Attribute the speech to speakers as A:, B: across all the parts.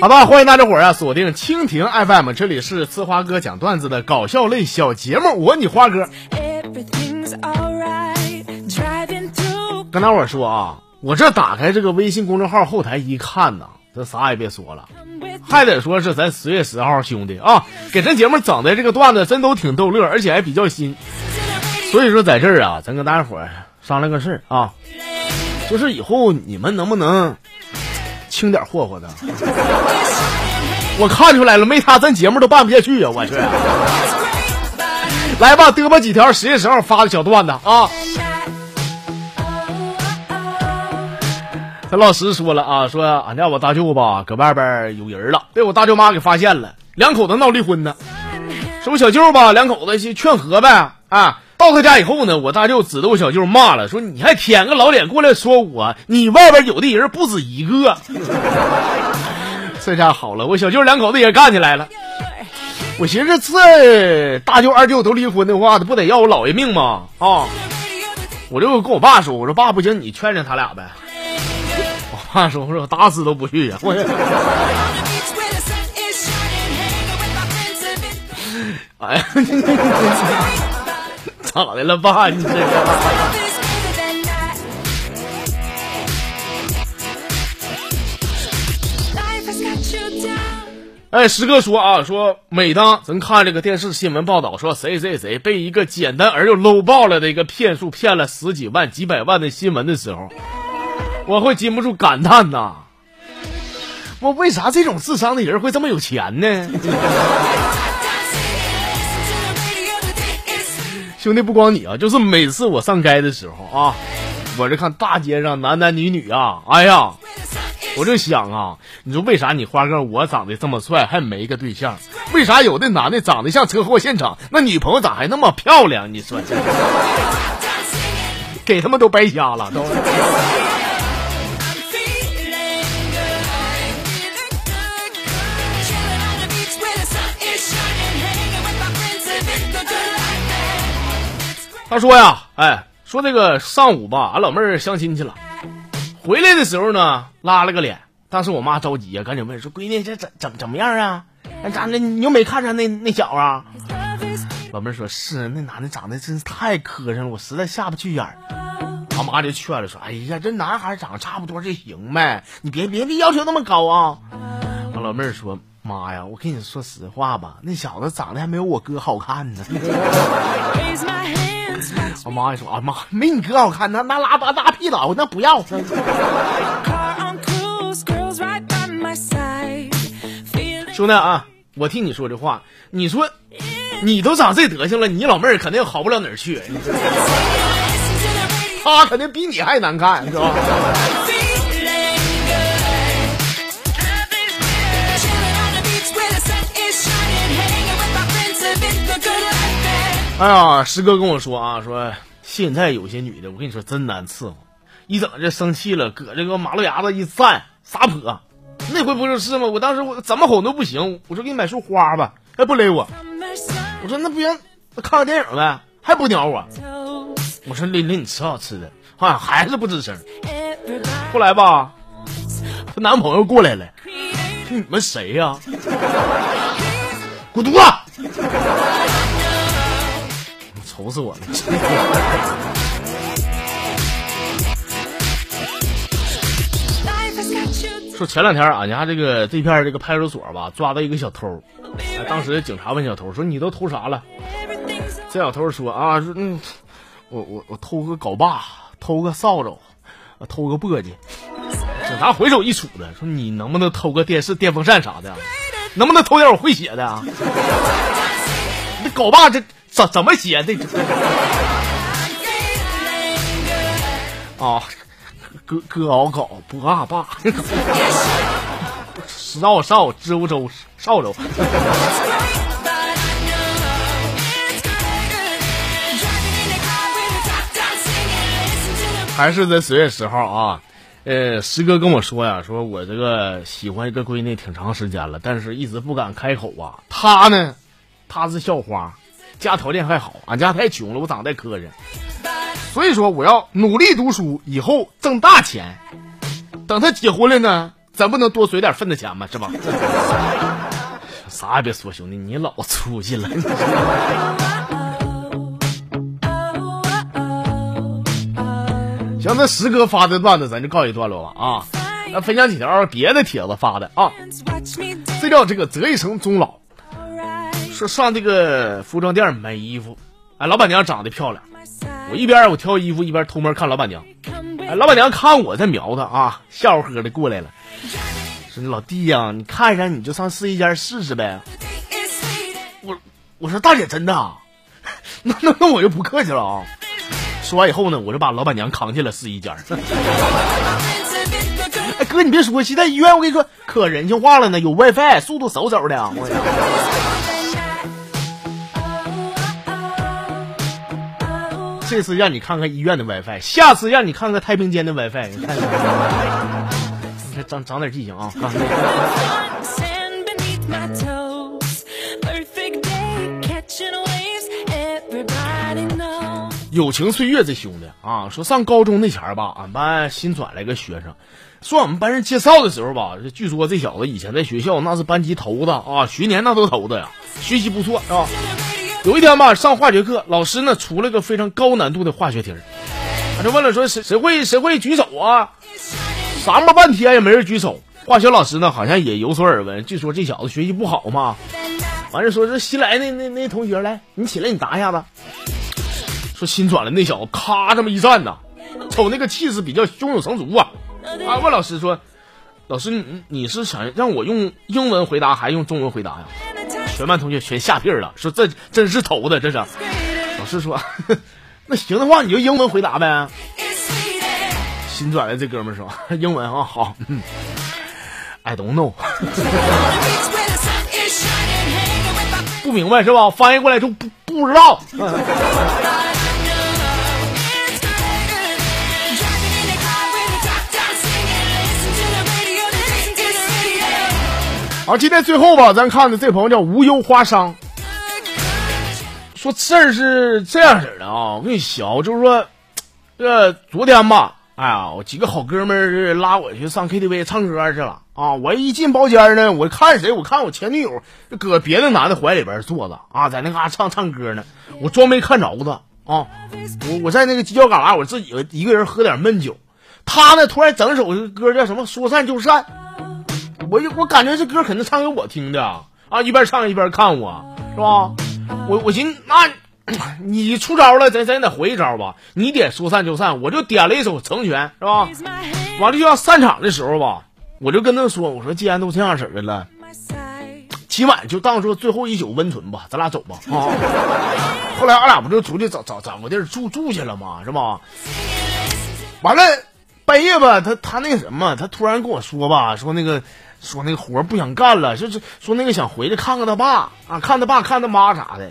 A: 好吧，欢迎大家伙儿啊，锁定蜻蜓 FM，这里是呲花哥讲段子的搞笑类小节目，我你花哥。跟大伙儿说啊，我这打开这个微信公众号后台一看呐，这啥也别说了，还得说是咱十月十号兄弟啊，给咱节目整的这个段子真都挺逗乐，而且还比较新。所以说在这儿啊，咱跟大家伙儿商量个事儿啊，就是以后你们能不能？轻点霍霍的，我看出来了，没他咱节目都办不下去啊！我去，来吧，嘚吧几条十月十号发的小段子啊！他 老师说了啊，说俺家我大舅吧，搁外边有人了，被我大舅妈给发现了，两口子闹离婚呢。说我小舅吧，两口子去劝和呗啊。到他家以后呢，我大舅指着我小舅骂了，说你还舔个老脸过来说我，你外边有的人不止一个。这下好了，我小舅两口子也干起来了。我寻思这大舅二舅都离婚的话，他不得要我姥爷命吗？啊！我就跟我爸说，我说爸不行，你劝劝他俩呗。话说，我说我打死都不去呀。我。哎呀！咋的了，爸？你这个。哎，师哥说啊，说每当咱看这个电视新闻报道，说谁谁谁被一个简单而又 low 爆了的一个骗术骗了十几万、几百万的新闻的时候，我会禁不住感叹呐，我为啥这种智商的人会这么有钱呢？兄弟，不光你啊，就是每次我上街的时候啊，我这看大街上男男女女啊，哎呀，我就想啊，你说为啥你花哥我长得这么帅还没个对象？为啥有的男的长得像车祸现场，那女朋友咋还那么漂亮？你说，给他们都白瞎了都。他说呀，哎，说这个上午吧，俺老妹儿相亲去了，回来的时候呢，拉了个脸。当时我妈着急呀，赶紧问说：“闺女，这怎怎怎么样啊？那咋的？你又没看上那那小啊？”老妹儿说：“是那男的长得真是太磕碜了，我实在下不去眼儿。”他妈就劝了说：“哎呀，这男孩长得差不多就行呗，你别别的要求那么高啊。”我老妹儿说：“妈呀，我跟你说实话吧，那小子长得还没有我哥好看呢。” 我妈也说啊妈，没你哥好看，那那拉大大屁倒，那不要。兄弟啊，我替你说这话，你说你都长这德行了，你老妹儿肯定好不了哪儿去，她肯定比你还难看，是吧？哎呀，师哥跟我说啊，说现在有些女的，我跟你说真难伺候，一整这生气了，搁这个马路牙子一站撒泼。那回不就是吗？我当时我怎么哄都不行，我说给你买束花吧，还不勒我。我说那不行，那看个电影呗，还不鸟我。我说琳琳，你吃好吃的，好像还是不吱声。后来吧，她男朋友过来了，你们谁呀？滚犊子！愁死我了！说前两天俺家这个这片这个派出所吧，抓到一个小偷。当时警察问小偷说：“你都偷啥了？”这小偷说：“啊，说嗯，我我我偷个镐把，偷个扫帚，偷个簸箕。”警察回手一杵子说：“你能不能偷个电视、电风扇啥的？能不能偷点我会写的？那镐把这。”怎怎么写的？啊，哥哥敖镐，不啊爸，少少知不周少周。还是在十月十号啊，呃，师哥跟我说呀，说我这个喜欢一个闺女挺长时间了，但是一直不敢开口啊。她呢？她是校花，家条件还好，俺家太穷了，我长得太磕碜。所以说我要努力读书，以后挣大钱。等他结婚了呢，咱不能多随点份子钱吗？是吧？啥也别说，兄弟，你老出息了。行，那石哥发的段子咱就告一段落了啊。那分享几条别的帖子发的啊。这叫这个择一城终老，说上这个服装店买衣服，哎，老板娘长得漂亮。我一边我挑衣服，一边偷摸看老板娘。哎，老板娘看我在瞄她啊，笑呵呵的过来了，说你：“老弟呀，你看上你就上试衣间试试呗。”我我说大姐真的，那那那我就不客气了啊。说完以后呢，我就把老板娘扛进了试衣间。哎哥，你别说，现在医院我跟你说可人性化了呢，有 WiFi，速度嗖嗖的。这次让你看看医院的 WiFi，下次让你看看太平间的 WiFi。你看，你长长点记性啊！友情岁月这兄弟啊，说上高中那前儿吧，俺班新转来个学生，说俺们班人介绍的时候吧，据说这小子以前在学校那是班级头子啊，学年那都头子呀，学习不错是吧？有一天吧，上化学课，老师呢出了个非常高难度的化学题，他就问了说谁谁会谁会举手啊？啥么半天也没人举手。化学老师呢好像也有所耳闻，据说这小子学习不好嘛。完了说这新来那那那同学来，你起来你答一下子。说新转来那小子咔这么一站呐，瞅那个气势比较胸有成竹啊。啊，问老师说，老师你你是想让我用英文回答还是用中文回答呀？全班同学全吓屁了，说这真是头的，这是。老师说，那行的话你就英文回答呗。新转来这哥们儿说，英文啊好。I don't know。不明白是吧？翻译过来就不不知道。好，今天最后吧，咱看的这朋友叫无忧花商，说事儿是这样式的啊，我跟你小，就是说，这昨天吧，哎呀，我几个好哥们儿拉我去上 KTV 唱歌去了啊，我一进包间呢，我看谁？我看我前女友搁别的男的怀里边坐着啊，在那嘎唱唱歌呢，我装没看着他啊，我我在那个犄角旮旯，我自己一个人喝点闷酒，他呢突然整首歌叫什么？说散就散。我我感觉这歌肯定唱给我听的啊！一边唱一边看我，是吧？我我寻那，你出招了，咱咱得回一招吧。你点说散就散，我就点了一首成全，是吧？完了就要散场的时候吧，我就跟他说：“我说既然都这样式的了，今晚就当做最后一宿温存吧，咱俩走吧。”啊！后来俺俩不就出去找找找个地儿住住去了吗？是吧？完了半夜吧，他他那什么，他突然跟我说吧，说那个。说那个活不想干了，就是说那个想回来看看他爸啊，看他爸看他妈啥的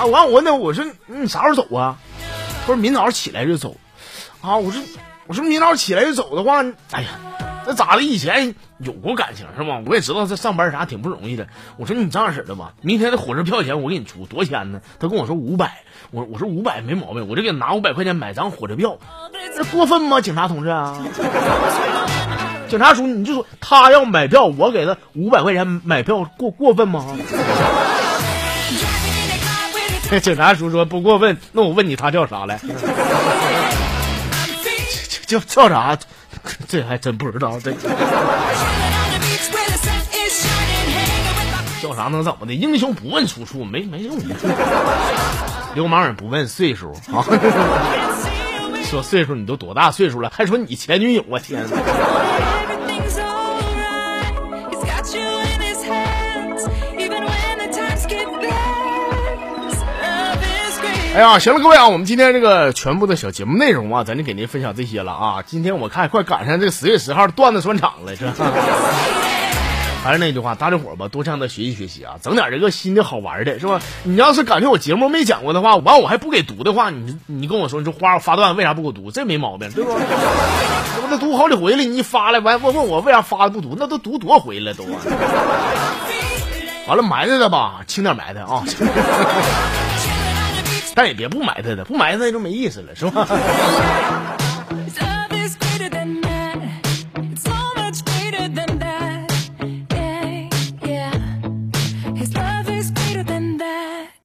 A: 啊。完我问那我说你啥时候走啊？他说明早起来就走啊。我说我说明早起来就走的话，哎呀，那咋的？以前有过感情是吧？我也知道这上班啥挺不容易的。我说你这样式的吧，明天的火车票钱我给你出，多少钱呢？他跟我说五百，我我说五百没毛病，我就给他拿五百块钱买张火车票，这过分吗？警察同志啊！警察叔，你就说他要买票，我给他五百块钱买票，过过分吗？警察叔说不过分，那我问你，他叫啥来？叫叫啥？这还真不知道。这 叫啥能怎么的？英雄不问出处，没没用。流氓也不问岁数啊。说岁数，你都多大岁数了？还说你前女友？我天哪！哎呀，行了，各位啊，我们今天这个全部的小节目内容啊，咱就给您分享这些了啊。今天我看快赶上这个十月十号段子专场了，是吧？还是那句话，大家伙吧，多向他学习学习啊，整点这个新的好玩的，是吧？你要是感觉我节目没讲过的话，完我还不给读的话，你你跟我说，你说花发段为啥不给我读？这没毛病，对不？我都读好几回了，你一发来完问问我为啥发的不读？那都读多回了都。完了埋汰他吧，轻点埋汰啊，但也别不埋汰他，不埋汰就没意思了，是吧？